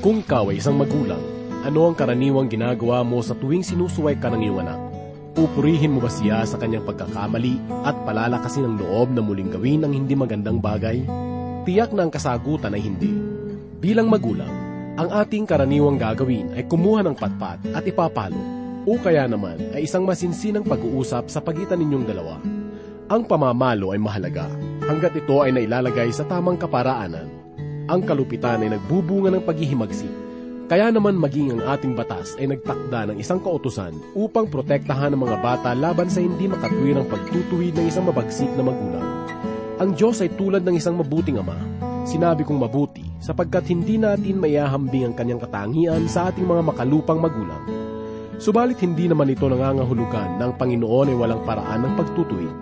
Kung ikaw ay isang magulang, ano ang karaniwang ginagawa mo sa tuwing sinusuway ka ng iyong anak? Pupurihin mo ba siya sa kanyang pagkakamali at palalakasin ang loob na muling gawin ang hindi magandang bagay? Tiyak na ang kasagutan ay hindi. Bilang magulang, ang ating karaniwang gagawin ay kumuha ng patpat at ipapalo o kaya naman ay isang masinsinang pag-uusap sa pagitan ninyong dalawa. Ang pamamalo ay mahalaga hanggat ito ay nailalagay sa tamang kaparaanan. Ang kalupitan ay nagbubunga ng paghihimagsik. Kaya naman maging ang ating batas ay nagtakda ng isang kautusan upang protektahan ang mga bata laban sa hindi makatwirang pagtutuwid ng isang mabagsik na magulang. Ang Diyos ay tulad ng isang mabuting ama. Sinabi kong mabuti sapagkat hindi natin maihahambing ang kanyang katangian sa ating mga makalupang magulang. Subalit hindi naman ito nangangahulugan ng Panginoon ay walang paraan ng pagtutuwid.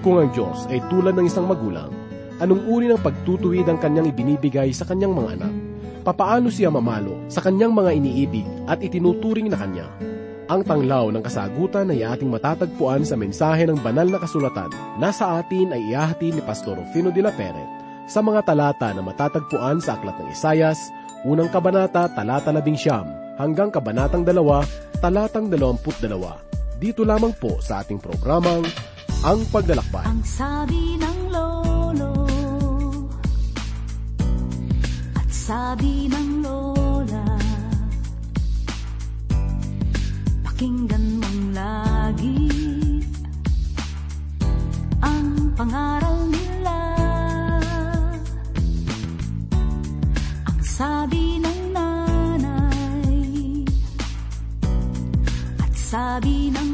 Kung ang Diyos ay tulad ng isang magulang, anong uri ng pagtutuwid ang kanyang ibinibigay sa kanyang mga anak? Papaano siya mamalo sa kanyang mga iniibig at itinuturing na kanya? Ang tanglaw ng kasagutan ay ating matatagpuan sa mensahe ng banal na kasulatan na sa atin ay iahati ni Pastor Rufino de la Peret sa mga talata na matatagpuan sa Aklat ng Isayas, unang kabanata talata labing siyam hanggang kabanatang dalawa talatang dalawamput dalawa. Dito lamang po sa ating programang Ang Paglalakbay. Ang sabi ng sabi ng lola Pakinggan mong lagi ang pangaral nila. Ang sabi ng nanay at sabi ng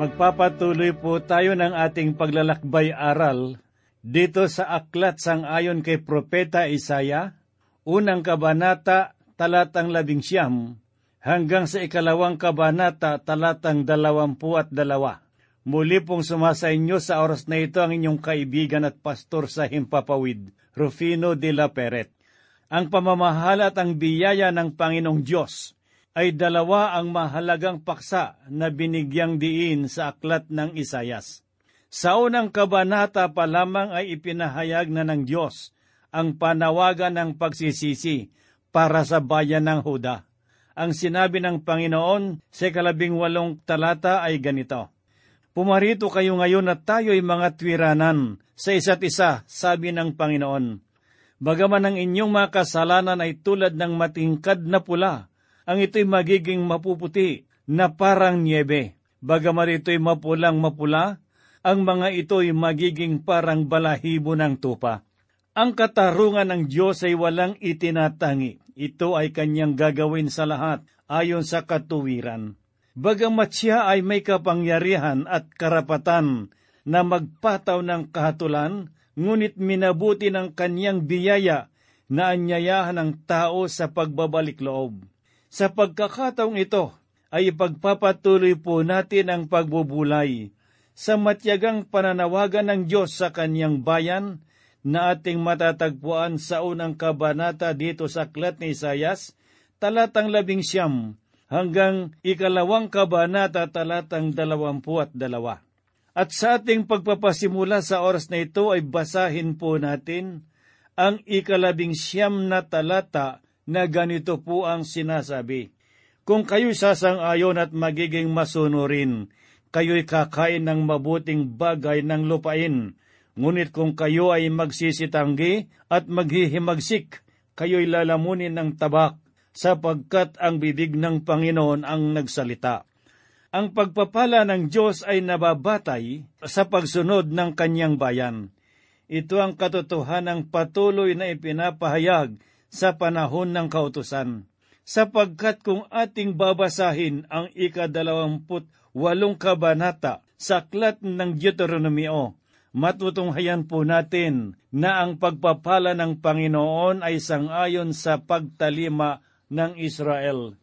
Magpapatuloy po tayo ng ating paglalakbay aral dito sa aklat sang ayon kay Propeta Isaya, unang kabanata talatang labing siyam, hanggang sa ikalawang kabanata talatang dalawampu at dalawa. Muli pong sumasa inyo sa oras na ito ang inyong kaibigan at pastor sa Himpapawid, Rufino de la Peret. Ang pamamahal at ang biyaya ng Panginoong Diyos ay dalawa ang mahalagang paksa na binigyang diin sa aklat ng Isayas. Sa unang kabanata pa lamang ay ipinahayag na ng Diyos ang panawagan ng pagsisisi para sa bayan ng Huda. Ang sinabi ng Panginoon sa kalabing walong talata ay ganito, Pumarito kayo ngayon at tayo'y mga twiranan sa isa't isa, sabi ng Panginoon. Bagaman ang inyong mga kasalanan ay tulad ng matingkad na pula, ang ito'y magiging mapuputi na parang niebe. Bagaman ito'y mapulang mapula, ang mga ito'y magiging parang balahibo ng tupa. Ang katarungan ng Diyos ay walang itinatangi. Ito ay kanyang gagawin sa lahat ayon sa katuwiran. Bagamat siya ay may kapangyarihan at karapatan na magpataw ng kahatulan, ngunit minabuti ng kanyang biyaya na anyayahan ng tao sa pagbabalik loob. Sa pagkakataong ito ay ipagpapatuloy po natin ang pagbubulay sa matyagang pananawagan ng Diyos sa kanyang bayan na ating matatagpuan sa unang kabanata dito sa Aklat ni Isayas, talatang labing siyam hanggang ikalawang kabanata talatang dalawampu at dalawa. At sa ating pagpapasimula sa oras na ito ay basahin po natin ang ikalabing siyam na talata na ganito po ang sinasabi. Kung kayo sasang-ayon at magiging masunurin, kayo'y kakain ng mabuting bagay ng lupain. Ngunit kung kayo ay magsisitanggi at maghihimagsik, kayo'y lalamunin ng tabak, sapagkat ang bibig ng Panginoon ang nagsalita. Ang pagpapala ng Diyos ay nababatay sa pagsunod ng kanyang bayan. Ito ang katotohanang patuloy na ipinapahayag sa panahon ng kautusan. Sapagkat kung ating babasahin ang ikadalawamput walong kabanata sa aklat ng Deuteronomio, matutunghayan po natin na ang pagpapala ng Panginoon ay sangayon sa pagtalima ng Israel.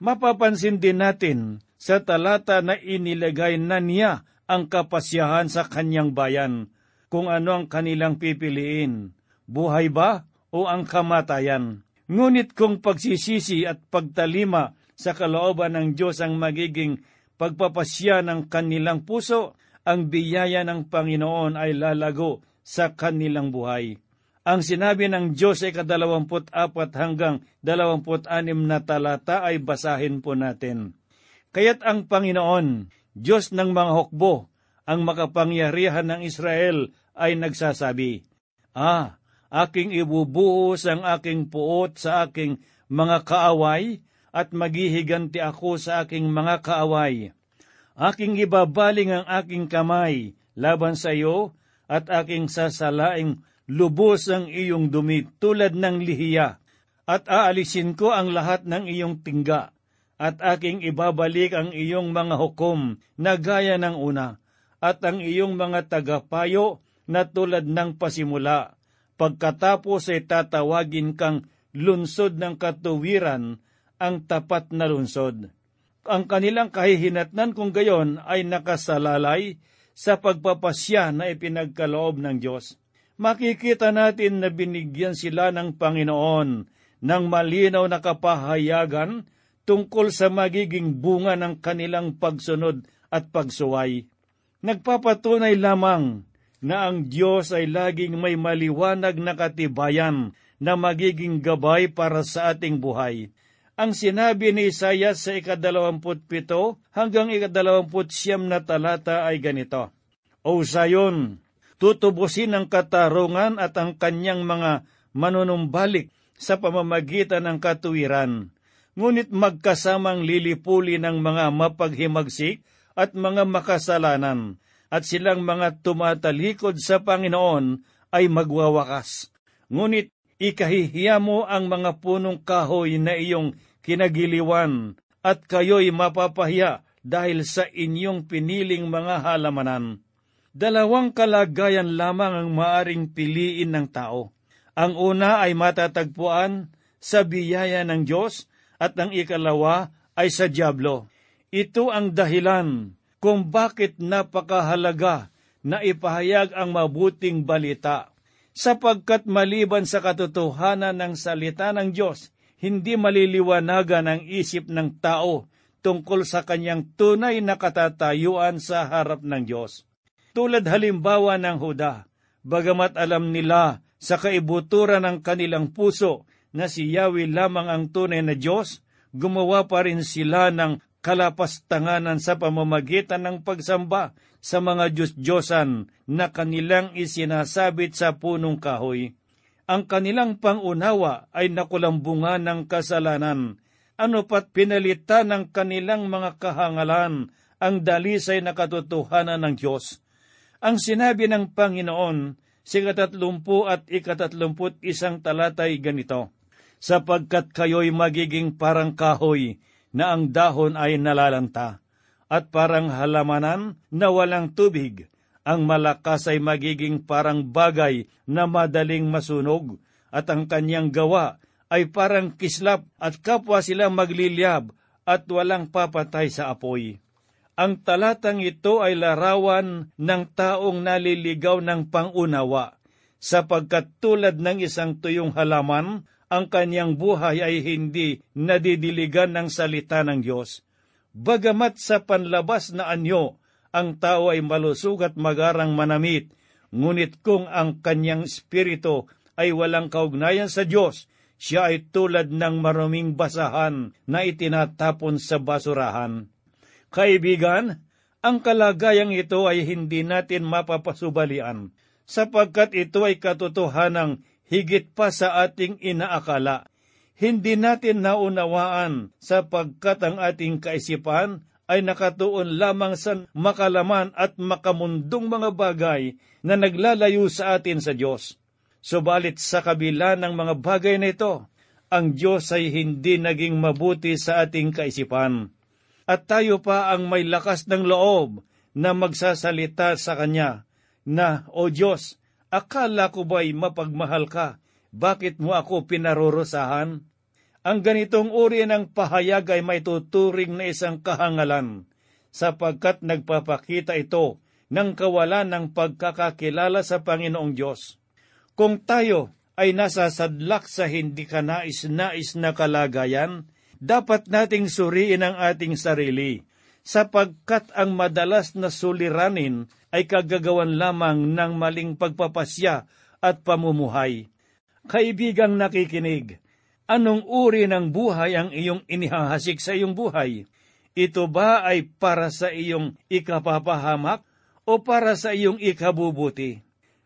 Mapapansin din natin sa talata na inilagay na niya ang kapasyahan sa kanyang bayan, kung ano ang kanilang pipiliin, buhay ba o ang kamatayan. Ngunit kung pagsisisi at pagtalima sa kalooban ng Diyos ang magiging pagpapasya ng kanilang puso, ang biyaya ng Panginoon ay lalago sa kanilang buhay. Ang sinabi ng Diyos ay kadalawamput apat hanggang dalawamput anim na talata ay basahin po natin. Kaya't ang Panginoon, Diyos ng mga hukbo, ang makapangyarihan ng Israel ay nagsasabi, Ah, aking ibubuhos ang aking puot sa aking mga kaaway at maghihiganti ako sa aking mga kaaway. Aking ibabaling ang aking kamay laban sa iyo at aking sasalaing lubos ang iyong dumi tulad ng lihiya at aalisin ko ang lahat ng iyong tingga at aking ibabalik ang iyong mga hukom na gaya ng una at ang iyong mga tagapayo na tulad ng pasimula. Pagkatapos ay tatawagin kang lunsod ng katuwiran ang tapat na lunsod. Ang kanilang kahihinatnan kung gayon ay nakasalalay sa pagpapasya na ipinagkaloob ng Diyos. Makikita natin na binigyan sila ng Panginoon ng malinaw na kapahayagan tungkol sa magiging bunga ng kanilang pagsunod at pagsuway. Nagpapatunay lamang na ang Diyos ay laging may maliwanag na katibayan na magiging gabay para sa ating buhay. Ang sinabi ni Isayas sa ikadalawamput pito hanggang ikadalawamput siyam na talata ay ganito, O Zion, tutubusin ang katarungan at ang kanyang mga manunumbalik sa pamamagitan ng katuwiran, ngunit magkasamang lilipuli ng mga mapaghimagsik at mga makasalanan, at silang mga tumatalikod sa Panginoon ay magwawakas. Ngunit ikahihiya mo ang mga punong kahoy na iyong kinagiliwan, at kayo'y mapapahiya dahil sa inyong piniling mga halamanan. Dalawang kalagayan lamang ang maaring piliin ng tao. Ang una ay matatagpuan sa biyaya ng Diyos at ang ikalawa ay sa Diablo. Ito ang dahilan kung bakit napakahalaga na ipahayag ang mabuting balita, sapagkat maliban sa katotohanan ng salita ng Diyos, hindi maliliwanagan ang isip ng tao tungkol sa kanyang tunay na katatayuan sa harap ng Diyos. Tulad halimbawa ng Huda, bagamat alam nila sa kaibuturan ng kanilang puso na si Yahweh lamang ang tunay na Diyos, gumawa pa rin sila ng kalapastanganan sa pamamagitan ng pagsamba sa mga Diyos-Diyosan na kanilang isinasabit sa punong kahoy. Ang kanilang pangunawa ay nakulambungan ng kasalanan, ano pat pinalitan ng kanilang mga kahangalan ang dalisay na katotohanan ng Diyos. Ang sinabi ng Panginoon sa ikatatlumput at ikatatlumput isang talatay ganito, sapagkat kayo'y magiging parang kahoy na ang dahon ay nalalanta, at parang halamanan na walang tubig, ang malakas ay magiging parang bagay na madaling masunog, at ang kanyang gawa ay parang kislap at kapwa sila magliliyab at walang papatay sa apoy. Ang talatang ito ay larawan ng taong naliligaw ng pangunawa, sapagkat tulad ng isang tuyong halaman, ang kanyang buhay ay hindi nadidiligan ng salita ng Diyos. Bagamat sa panlabas na anyo, ang tao ay malusog at magarang manamit, ngunit kung ang kanyang espiritu ay walang kaugnayan sa Diyos, siya ay tulad ng maruming basahan na itinatapon sa basurahan. Kaibigan, Ang kalagayang ito ay hindi natin mapapasubalian, sapagkat ito ay katotohanang higit pa sa ating inaakala. Hindi natin naunawaan sapagkat ang ating kaisipan ay nakatuon lamang sa makalaman at makamundong mga bagay na naglalayo sa atin sa Diyos. Subalit sa kabila ng mga bagay na ito, ang Diyos ay hindi naging mabuti sa ating kaisipan. At tayo pa ang may lakas ng loob na magsasalita sa Kanya na, O Diyos, akala ko ba'y mapagmahal ka? Bakit mo ako pinarurusahan? Ang ganitong uri ng pahayag ay may tuturing na isang kahangalan, sapagkat nagpapakita ito ng kawalan ng pagkakakilala sa Panginoong Diyos. Kung tayo ay nasa sadlak sa hindi ka nais-nais na kalagayan, dapat nating suriin ang ating sarili, sapagkat ang madalas na suliranin ay kagagawan lamang ng maling pagpapasya at pamumuhay. Kaibigang nakikinig, anong uri ng buhay ang iyong inihahasik sa iyong buhay? Ito ba ay para sa iyong ikapapahamak o para sa iyong ikabubuti?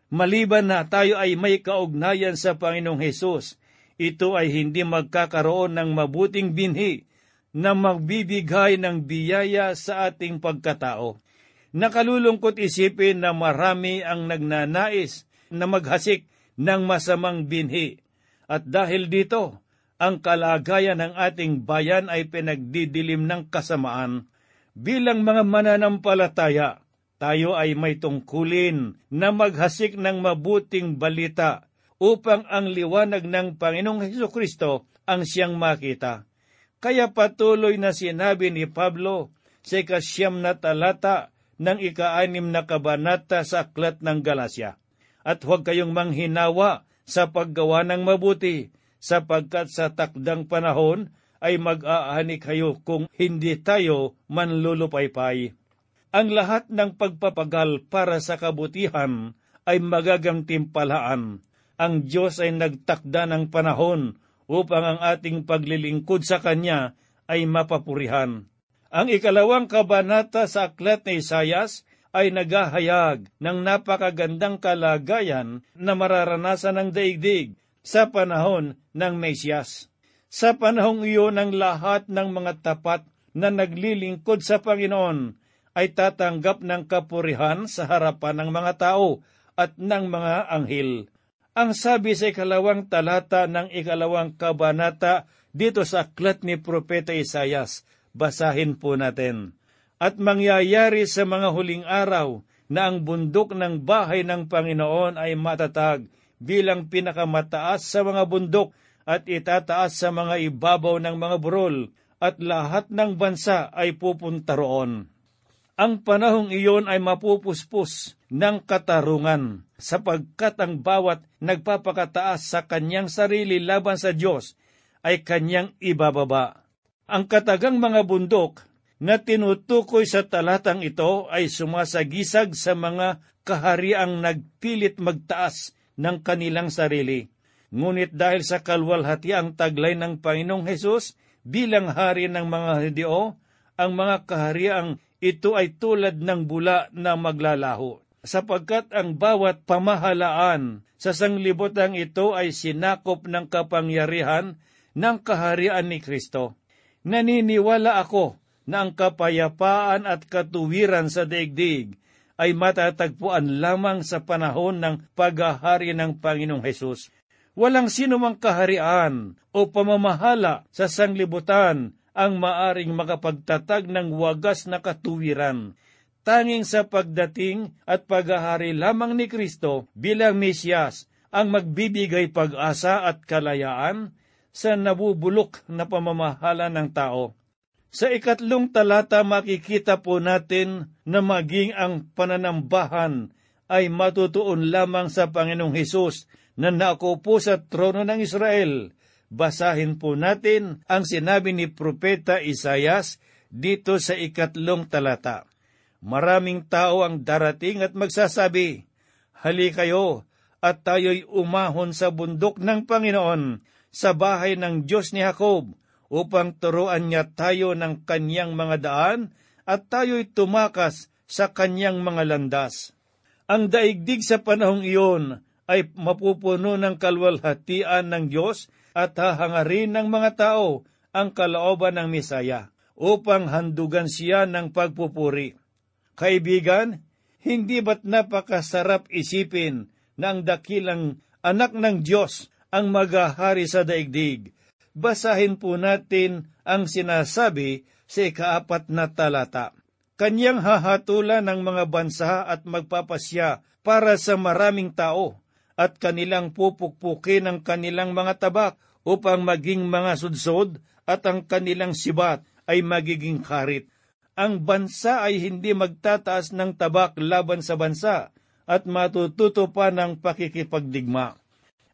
Maliban na tayo ay may kaugnayan sa Panginoong Hesus, ito ay hindi magkakaroon ng mabuting binhi na magbibigay ng biyaya sa ating pagkatao. Nakalulungkot isipin na marami ang nagnanais na maghasik ng masamang binhi. At dahil dito, ang kalagayan ng ating bayan ay pinagdidilim ng kasamaan. Bilang mga mananampalataya, tayo ay may tungkulin na maghasik ng mabuting balita upang ang liwanag ng Panginoong Heso Kristo ang siyang makita. Kaya patuloy na sinabi ni Pablo sa ikasyam na talata ng ikaanim na kabanata sa aklat ng Galasya. At huwag kayong manghinawa sa paggawa ng mabuti, sapagkat sa takdang panahon ay mag-aani kayo kung hindi tayo manlulupaypay ang lahat ng pagpapagal para sa kabutihan ay magagantimpalaan. Ang Diyos ay nagtakda ng panahon upang ang ating paglilingkod sa Kanya ay mapapurihan. Ang ikalawang kabanata sa aklat ni Isayas ay naghahayag ng napakagandang kalagayan na mararanasan ng daigdig sa panahon ng Mesiyas. Sa panahong iyon ang lahat ng mga tapat na naglilingkod sa Panginoon ay tatanggap ng kapurihan sa harapan ng mga tao at ng mga anghel. Ang sabi sa ikalawang talata ng ikalawang kabanata dito sa aklat ni Propeta Isayas, basahin po natin. At mangyayari sa mga huling araw na ang bundok ng bahay ng Panginoon ay matatag bilang pinakamataas sa mga bundok at itataas sa mga ibabaw ng mga burol at lahat ng bansa ay pupunta roon ang panahong iyon ay mapupuspos ng katarungan, sapagkat ang bawat nagpapakataas sa kanyang sarili laban sa Diyos ay kanyang ibababa. Ang katagang mga bundok na tinutukoy sa talatang ito ay sumasagisag sa mga kahariang nagpilit magtaas ng kanilang sarili. Ngunit dahil sa kalwalhatiang taglay ng Panginoong Hesus bilang hari ng mga Hudyo, ang mga kahariang ito ay tulad ng bula na maglalaho, sapagkat ang bawat pamahalaan sa sanglibotang ito ay sinakop ng kapangyarihan ng kaharian ni Kristo. Naniniwala ako na ang kapayapaan at katuwiran sa daigdig ay matatagpuan lamang sa panahon ng paghahari ng Panginoong Hesus. Walang sinumang kaharian o pamamahala sa sanglibutan ang maaring makapagtatag ng wagas na katuwiran. Tanging sa pagdating at paghahari lamang ni Kristo bilang Mesyas ang magbibigay pag-asa at kalayaan sa nabubulok na pamamahala ng tao. Sa ikatlong talata makikita po natin na maging ang pananambahan ay matutuon lamang sa Panginoong Hesus na naupo sa trono ng Israel basahin po natin ang sinabi ni Propeta Isayas dito sa ikatlong talata. Maraming tao ang darating at magsasabi, Hali kayo at tayo'y umahon sa bundok ng Panginoon, sa bahay ng Diyos ni Jacob, upang turuan niya tayo ng kanyang mga daan at tayo'y tumakas sa kanyang mga landas. Ang daigdig sa panahong iyon ay mapupuno ng kalwalhatian ng Diyos at hahangarin ng mga tao ang kalooban ng Misaya upang handugan siya ng pagpupuri. Kaibigan, hindi ba't napakasarap isipin na ang dakilang anak ng Diyos ang magahari sa daigdig? Basahin po natin ang sinasabi sa ikaapat na talata. Kanyang hahatulan ng mga bansa at magpapasya para sa maraming tao at kanilang pupukpukin ang kanilang mga tabak upang maging mga sudsod at ang kanilang sibat ay magiging karit. Ang bansa ay hindi magtataas ng tabak laban sa bansa at matututo pa ng pakikipagdigma.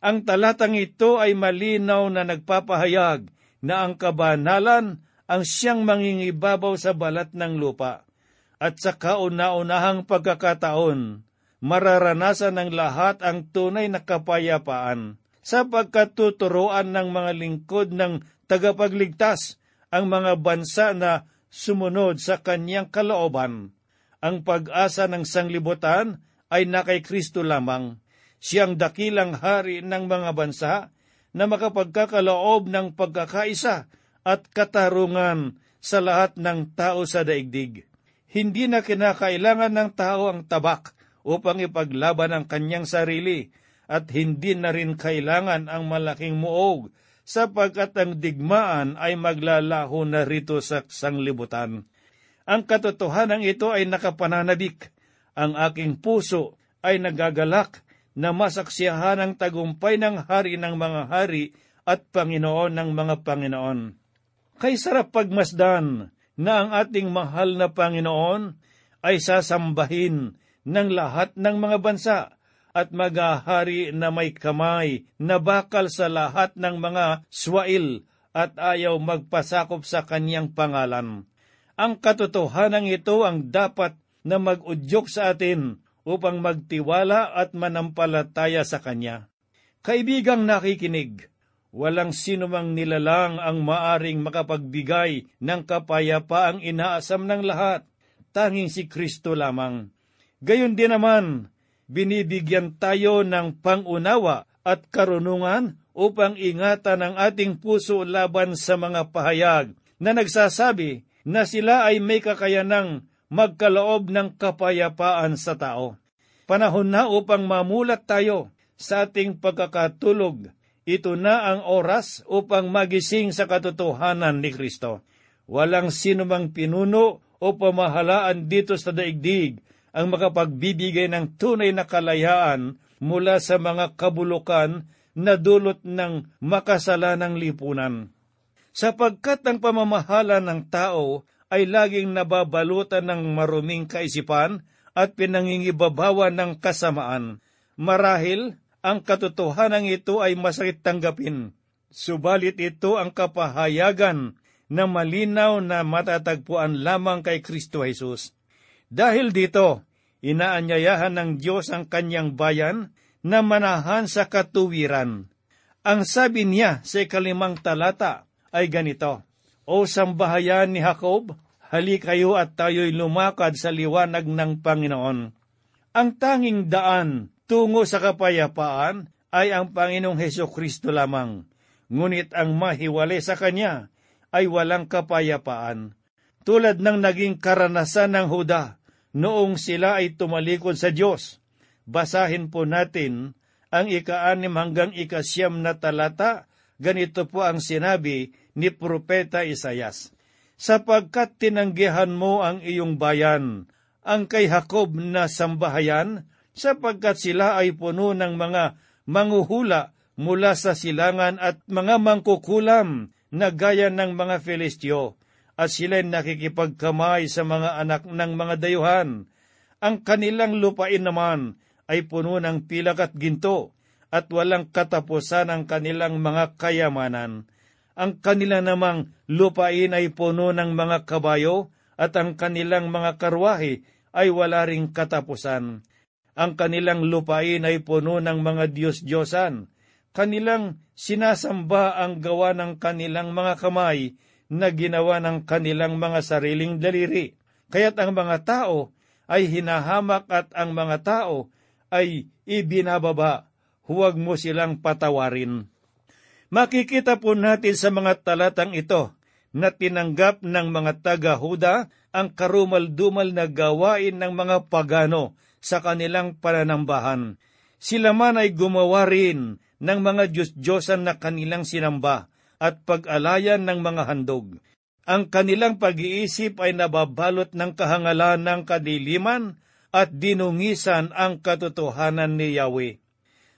Ang talatang ito ay malinaw na nagpapahayag na ang kabanalan ang siyang mangingibabaw sa balat ng lupa. At sa kauna-unahang pagkakataon, mararanasan ng lahat ang tunay na kapayapaan sapagkat tuturuan ng mga lingkod ng tagapagligtas ang mga bansa na sumunod sa kanyang kalooban. Ang pag-asa ng sanglibutan ay na kay Kristo lamang. Siyang dakilang hari ng mga bansa na makapagkakaloob ng pagkakaisa at katarungan sa lahat ng tao sa daigdig. Hindi na kinakailangan ng tao ang tabak upang ipaglaban ang kanyang sarili at hindi na rin kailangan ang malaking muog sapagkat ang digmaan ay maglalaho na rito sa sanglibutan. Ang katotohanan ito ay nakapananabik. Ang aking puso ay nagagalak na masaksiyahan ang tagumpay ng hari ng mga hari at Panginoon ng mga Panginoon. Kay sarap pagmasdan na ang ating mahal na Panginoon ay sasambahin ng lahat ng mga bansa at magahari na may kamay na bakal sa lahat ng mga swail at ayaw magpasakop sa kanyang pangalan. Ang katotohanan ito ang dapat na mag-udyok sa atin upang magtiwala at manampalataya sa Kanya. Kaibigang nakikinig, Walang sinumang nilalang ang maaring makapagbigay ng kapayapaang inaasam ng lahat, tanging si Kristo lamang. Gayon din naman, binibigyan tayo ng pangunawa at karunungan upang ingatan ang ating puso laban sa mga pahayag na nagsasabi na sila ay may kakayanang magkaloob ng kapayapaan sa tao. Panahon na upang mamulat tayo sa ating pagkakatulog ito na ang oras upang magising sa katotohanan ni Kristo. Walang sinumang pinuno o pamahalaan dito sa daigdig ang makapagbibigay ng tunay na kalayaan mula sa mga kabulukan na dulot ng makasalanang lipunan. Sapagkat ang pamamahala ng tao ay laging nababalutan ng maruming kaisipan at pinangingibabawan ng kasamaan. Marahil ang katotohanan ito ay masakit tanggapin. Subalit ito ang kapahayagan na malinaw na matatagpuan lamang kay Kristo Jesus. Dahil dito, inaanyayahan ng Diyos ang kanyang bayan na manahan sa katuwiran. Ang sabi niya sa ikalimang talata ay ganito, O sambahayan ni Jacob, hali kayo at tayo'y lumakad sa liwanag ng Panginoon. Ang tanging daan tungo sa kapayapaan ay ang Panginoong Heso Kristo lamang. Ngunit ang mahiwalay sa Kanya ay walang kapayapaan. Tulad ng naging karanasan ng Huda noong sila ay tumalikod sa Diyos. Basahin po natin ang ikaanim hanggang ikasyam na talata. Ganito po ang sinabi ni Propeta Isayas. Sapagkat tinanggihan mo ang iyong bayan, ang kay Jacob na sambahayan, sapagkat sila ay puno ng mga manguhula mula sa silangan at mga mangkukulam na gaya ng mga Filistyo, at sila'y nakikipagkamay sa mga anak ng mga dayuhan. Ang kanilang lupain naman ay puno ng pilak at ginto, at walang katapusan ang kanilang mga kayamanan. Ang kanila namang lupain ay puno ng mga kabayo, at ang kanilang mga karwahe ay wala ring katapusan. Ang kanilang lupain ay puno ng mga Diyos-Diyosan. Kanilang sinasamba ang gawa ng kanilang mga kamay na ginawa ng kanilang mga sariling daliri. kaya't ang mga tao ay hinahamak at ang mga tao ay ibinababa. Huwag mo silang patawarin. Makikita po natin sa mga talatang ito na tinanggap ng mga taga-Huda ang karumal-dumal na gawain ng mga pagano sa kanilang pananambahan. Sila man ay gumawa rin ng mga Diyos-Diyosan na kanilang sinamba at pag-alayan ng mga handog. Ang kanilang pag-iisip ay nababalot ng kahangalan ng kadiliman at dinungisan ang katotohanan ni Yahweh.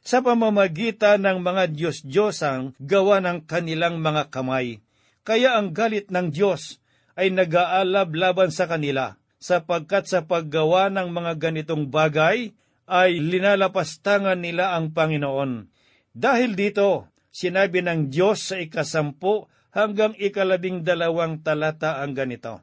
Sa pamamagitan ng mga Diyos-Diyosang gawa ng kanilang mga kamay. Kaya ang galit ng Diyos ay nag-aalab laban sa kanila, sapagkat sa paggawa ng mga ganitong bagay ay linalapastangan nila ang Panginoon. Dahil dito, sinabi ng Diyos sa ikasampu hanggang ikalabing dalawang talata ang ganito.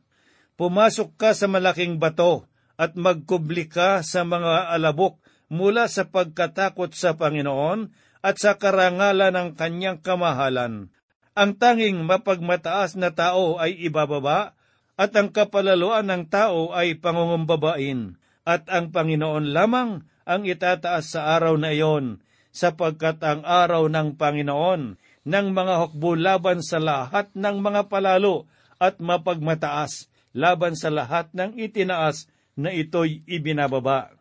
Pumasok ka sa malaking bato at magkubli ka sa mga alabok mula sa pagkatakot sa Panginoon at sa karangalan ng kanyang kamahalan. Ang tanging mapagmataas na tao ay ibababa at ang kapalaluan ng tao ay pangungumbabain at ang Panginoon lamang ang itataas sa araw na iyon sapagkat ang araw ng Panginoon ng mga hukbo laban sa lahat ng mga palalo at mapagmataas laban sa lahat ng itinaas na ito'y ibinababa.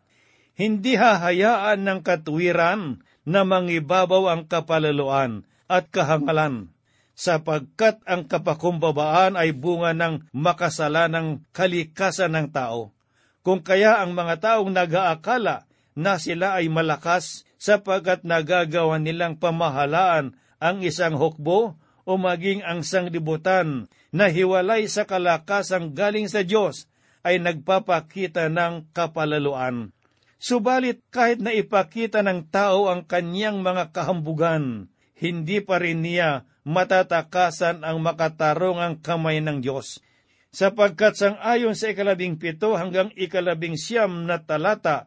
Hindi hahayaan ng katwiran na mangibabaw ang kapalaluan at kahangalan, sapagkat ang kapakumbabaan ay bunga ng makasalanang kalikasan ng tao. Kung kaya ang mga taong nag-aakala na sila ay malakas sapagkat nagagawa nilang pamahalaan ang isang hukbo o maging ang sanglibutan na hiwalay sa kalakasang galing sa Diyos ay nagpapakita ng kapalaluan. Subalit kahit na ipakita ng tao ang kanyang mga kahambugan, hindi pa rin niya matatakasan ang makatarungang kamay ng Diyos. Sapagkat sang ayon sa ikalabing pito hanggang ikalabing siyam na talata,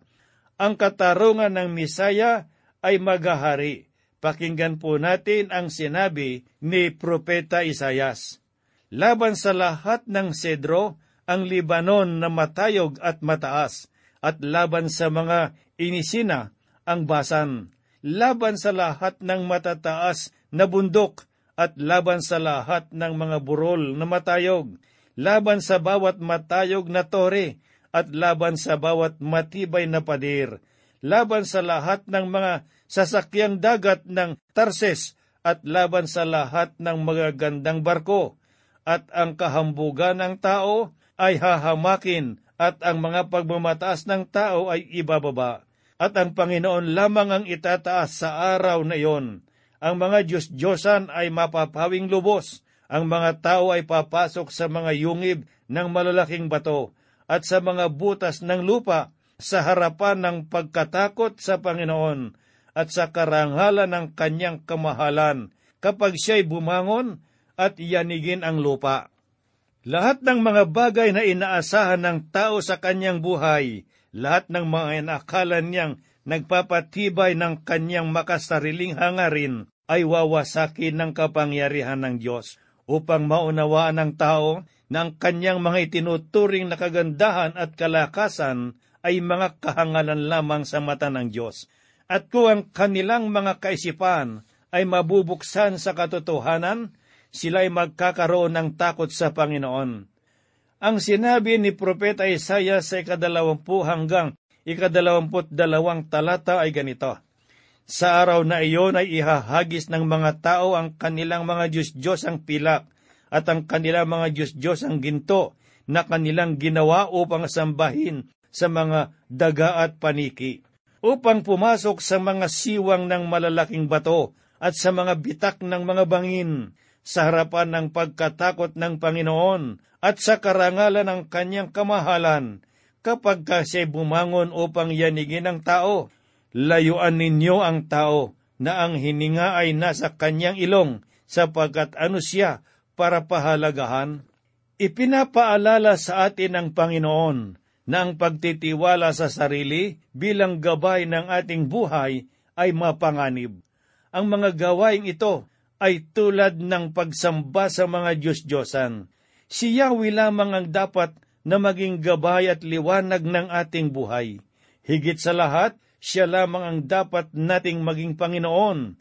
ang katarungan ng Misaya ay magahari Pakinggan po natin ang sinabi ni Propeta Isayas. Laban sa lahat ng sedro, ang Libanon na matayog at mataas, at laban sa mga inisina, ang basan. Laban sa lahat ng matataas na bundok, at laban sa lahat ng mga burol na matayog. Laban sa bawat matayog na tore, at laban sa bawat matibay na pader. Laban sa lahat ng mga sasakyang dagat ng Tarses at laban sa lahat ng mga gandang barko, at ang kahambugan ng tao ay hahamakin at ang mga pagmamataas ng tao ay ibababa. At ang Panginoon lamang ang itataas sa araw na iyon. Ang mga Diyos-Diyosan ay mapapawing lubos. Ang mga tao ay papasok sa mga yungib ng malalaking bato at sa mga butas ng lupa sa harapan ng pagkatakot sa Panginoon at sa karangalan ng kanyang kamahalan kapag siya'y bumangon at iyanigin ang lupa. Lahat ng mga bagay na inaasahan ng tao sa kanyang buhay, lahat ng mga inakala niyang nagpapatibay ng kanyang makasariling hangarin, ay wawasakin ng kapangyarihan ng Diyos upang maunawaan ng tao na ang kanyang mga itinuturing na kagandahan at kalakasan ay mga kahangalan lamang sa mata ng Diyos. At kung ang kanilang mga kaisipan ay mabubuksan sa katotohanan, sila ay magkakaroon ng takot sa Panginoon. Ang sinabi ni Propeta Isaiah sa ikadalawampu hanggang ikadalawamput dalawang talata ay ganito, Sa araw na iyon ay ihahagis ng mga tao ang kanilang mga Diyos-Diyos ang pilak at ang kanilang mga Diyos-Diyos ang ginto na kanilang ginawa upang sambahin sa mga daga at paniki upang pumasok sa mga siwang ng malalaking bato at sa mga bitak ng mga bangin sa harapan ng pagkatakot ng Panginoon at sa karangalan ng kanyang kamahalan kapag kasi bumangon upang yanigin ang tao. Layuan ninyo ang tao na ang hininga ay nasa kanyang ilong sapagkat ano siya para pahalagahan. Ipinapaalala sa atin ng Panginoon na ang pagtitiwala sa sarili bilang gabay ng ating buhay ay mapanganib. Ang mga gawaing ito ay tulad ng pagsamba sa mga Diyos-Diyosan. Si Yahweh lamang ang dapat na maging gabay at liwanag ng ating buhay. Higit sa lahat, siya lamang ang dapat nating maging Panginoon.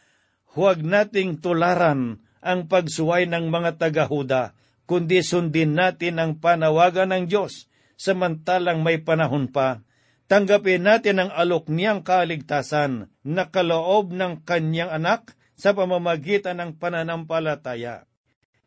Huwag nating tularan ang pagsuway ng mga tagahuda, kundi sundin natin ang panawagan ng Diyos, samantalang may panahon pa. Tanggapin natin ang alok niyang kaligtasan na kaloob ng kanyang anak sa pamamagitan ng pananampalataya.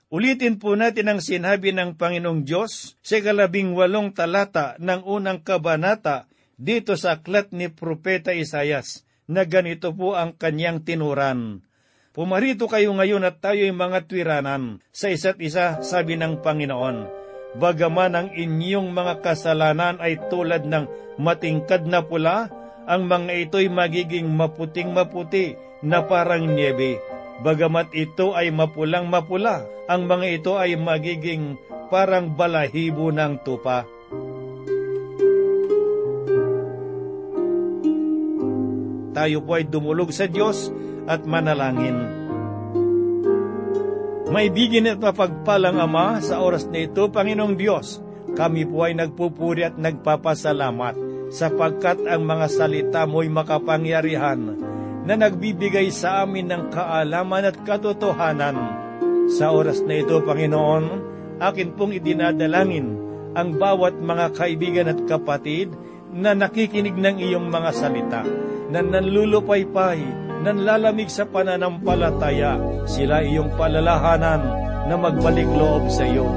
Ulitin po natin ang sinabi ng Panginoong Diyos sa kalabing walong talata ng unang kabanata dito sa aklat ni Propeta Isayas na ganito po ang kanyang tinuran. Pumarito kayo ngayon at tayo'y mga twiranan sa isa't isa, sabi ng Panginoon. Bagaman ang inyong mga kasalanan ay tulad ng matingkad na pula, ang mga ito'y magiging maputing maputi na parang niebe. Bagamat ito ay mapulang mapula, ang mga ito ay magiging parang balahibo ng tupa. Tayo po ay dumulog sa Diyos at manalangin. Maibigin at mapagpalang Ama, sa oras na ito, Panginoong Diyos, kami po ay nagpupuri at nagpapasalamat sapagkat ang mga salita mo'y makapangyarihan na nagbibigay sa amin ng kaalaman at katotohanan. Sa oras na ito, Panginoon, akin pong idinadalangin ang bawat mga kaibigan at kapatid na nakikinig ng iyong mga salita, na nanlulupaypay nanlalamig sa pananampalataya, sila iyong palalahanan na magbalik loob sa iyo.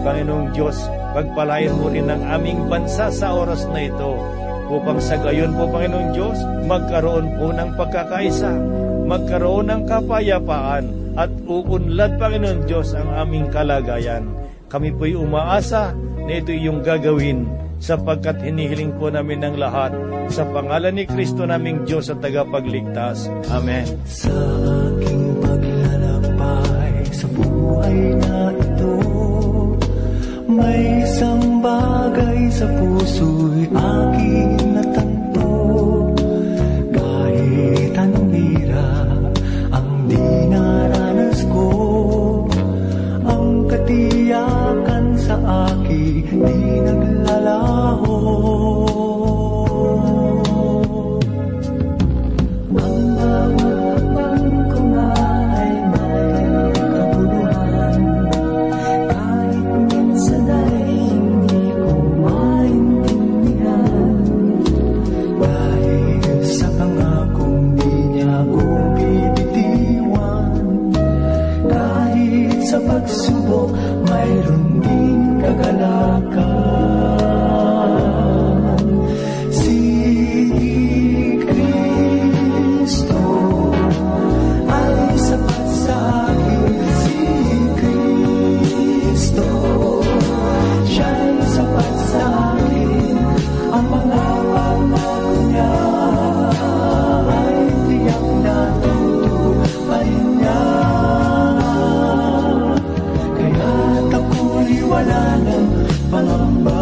Panginoong Diyos, pagpalayan mo rin ang aming bansa sa oras na ito, upang sa gayon po, Panginoong Diyos, magkaroon po ng pagkakaisa, magkaroon ng kapayapaan, at uunlad, Panginoong Diyos, ang aming kalagayan. Kami po'y umaasa na ito yung gagawin sapagkat hinihiling po namin ng lahat sa pangalan ni Kristo naming Diyos at tagapagligtas. Amen. Sa aking paglalakbay sa buhay na May isang bagay sa puso'y aking natanto Kahit anong hirap ang dinaranas ko Ang katiyakan sa akin di naglalaho pangalanan, pangamba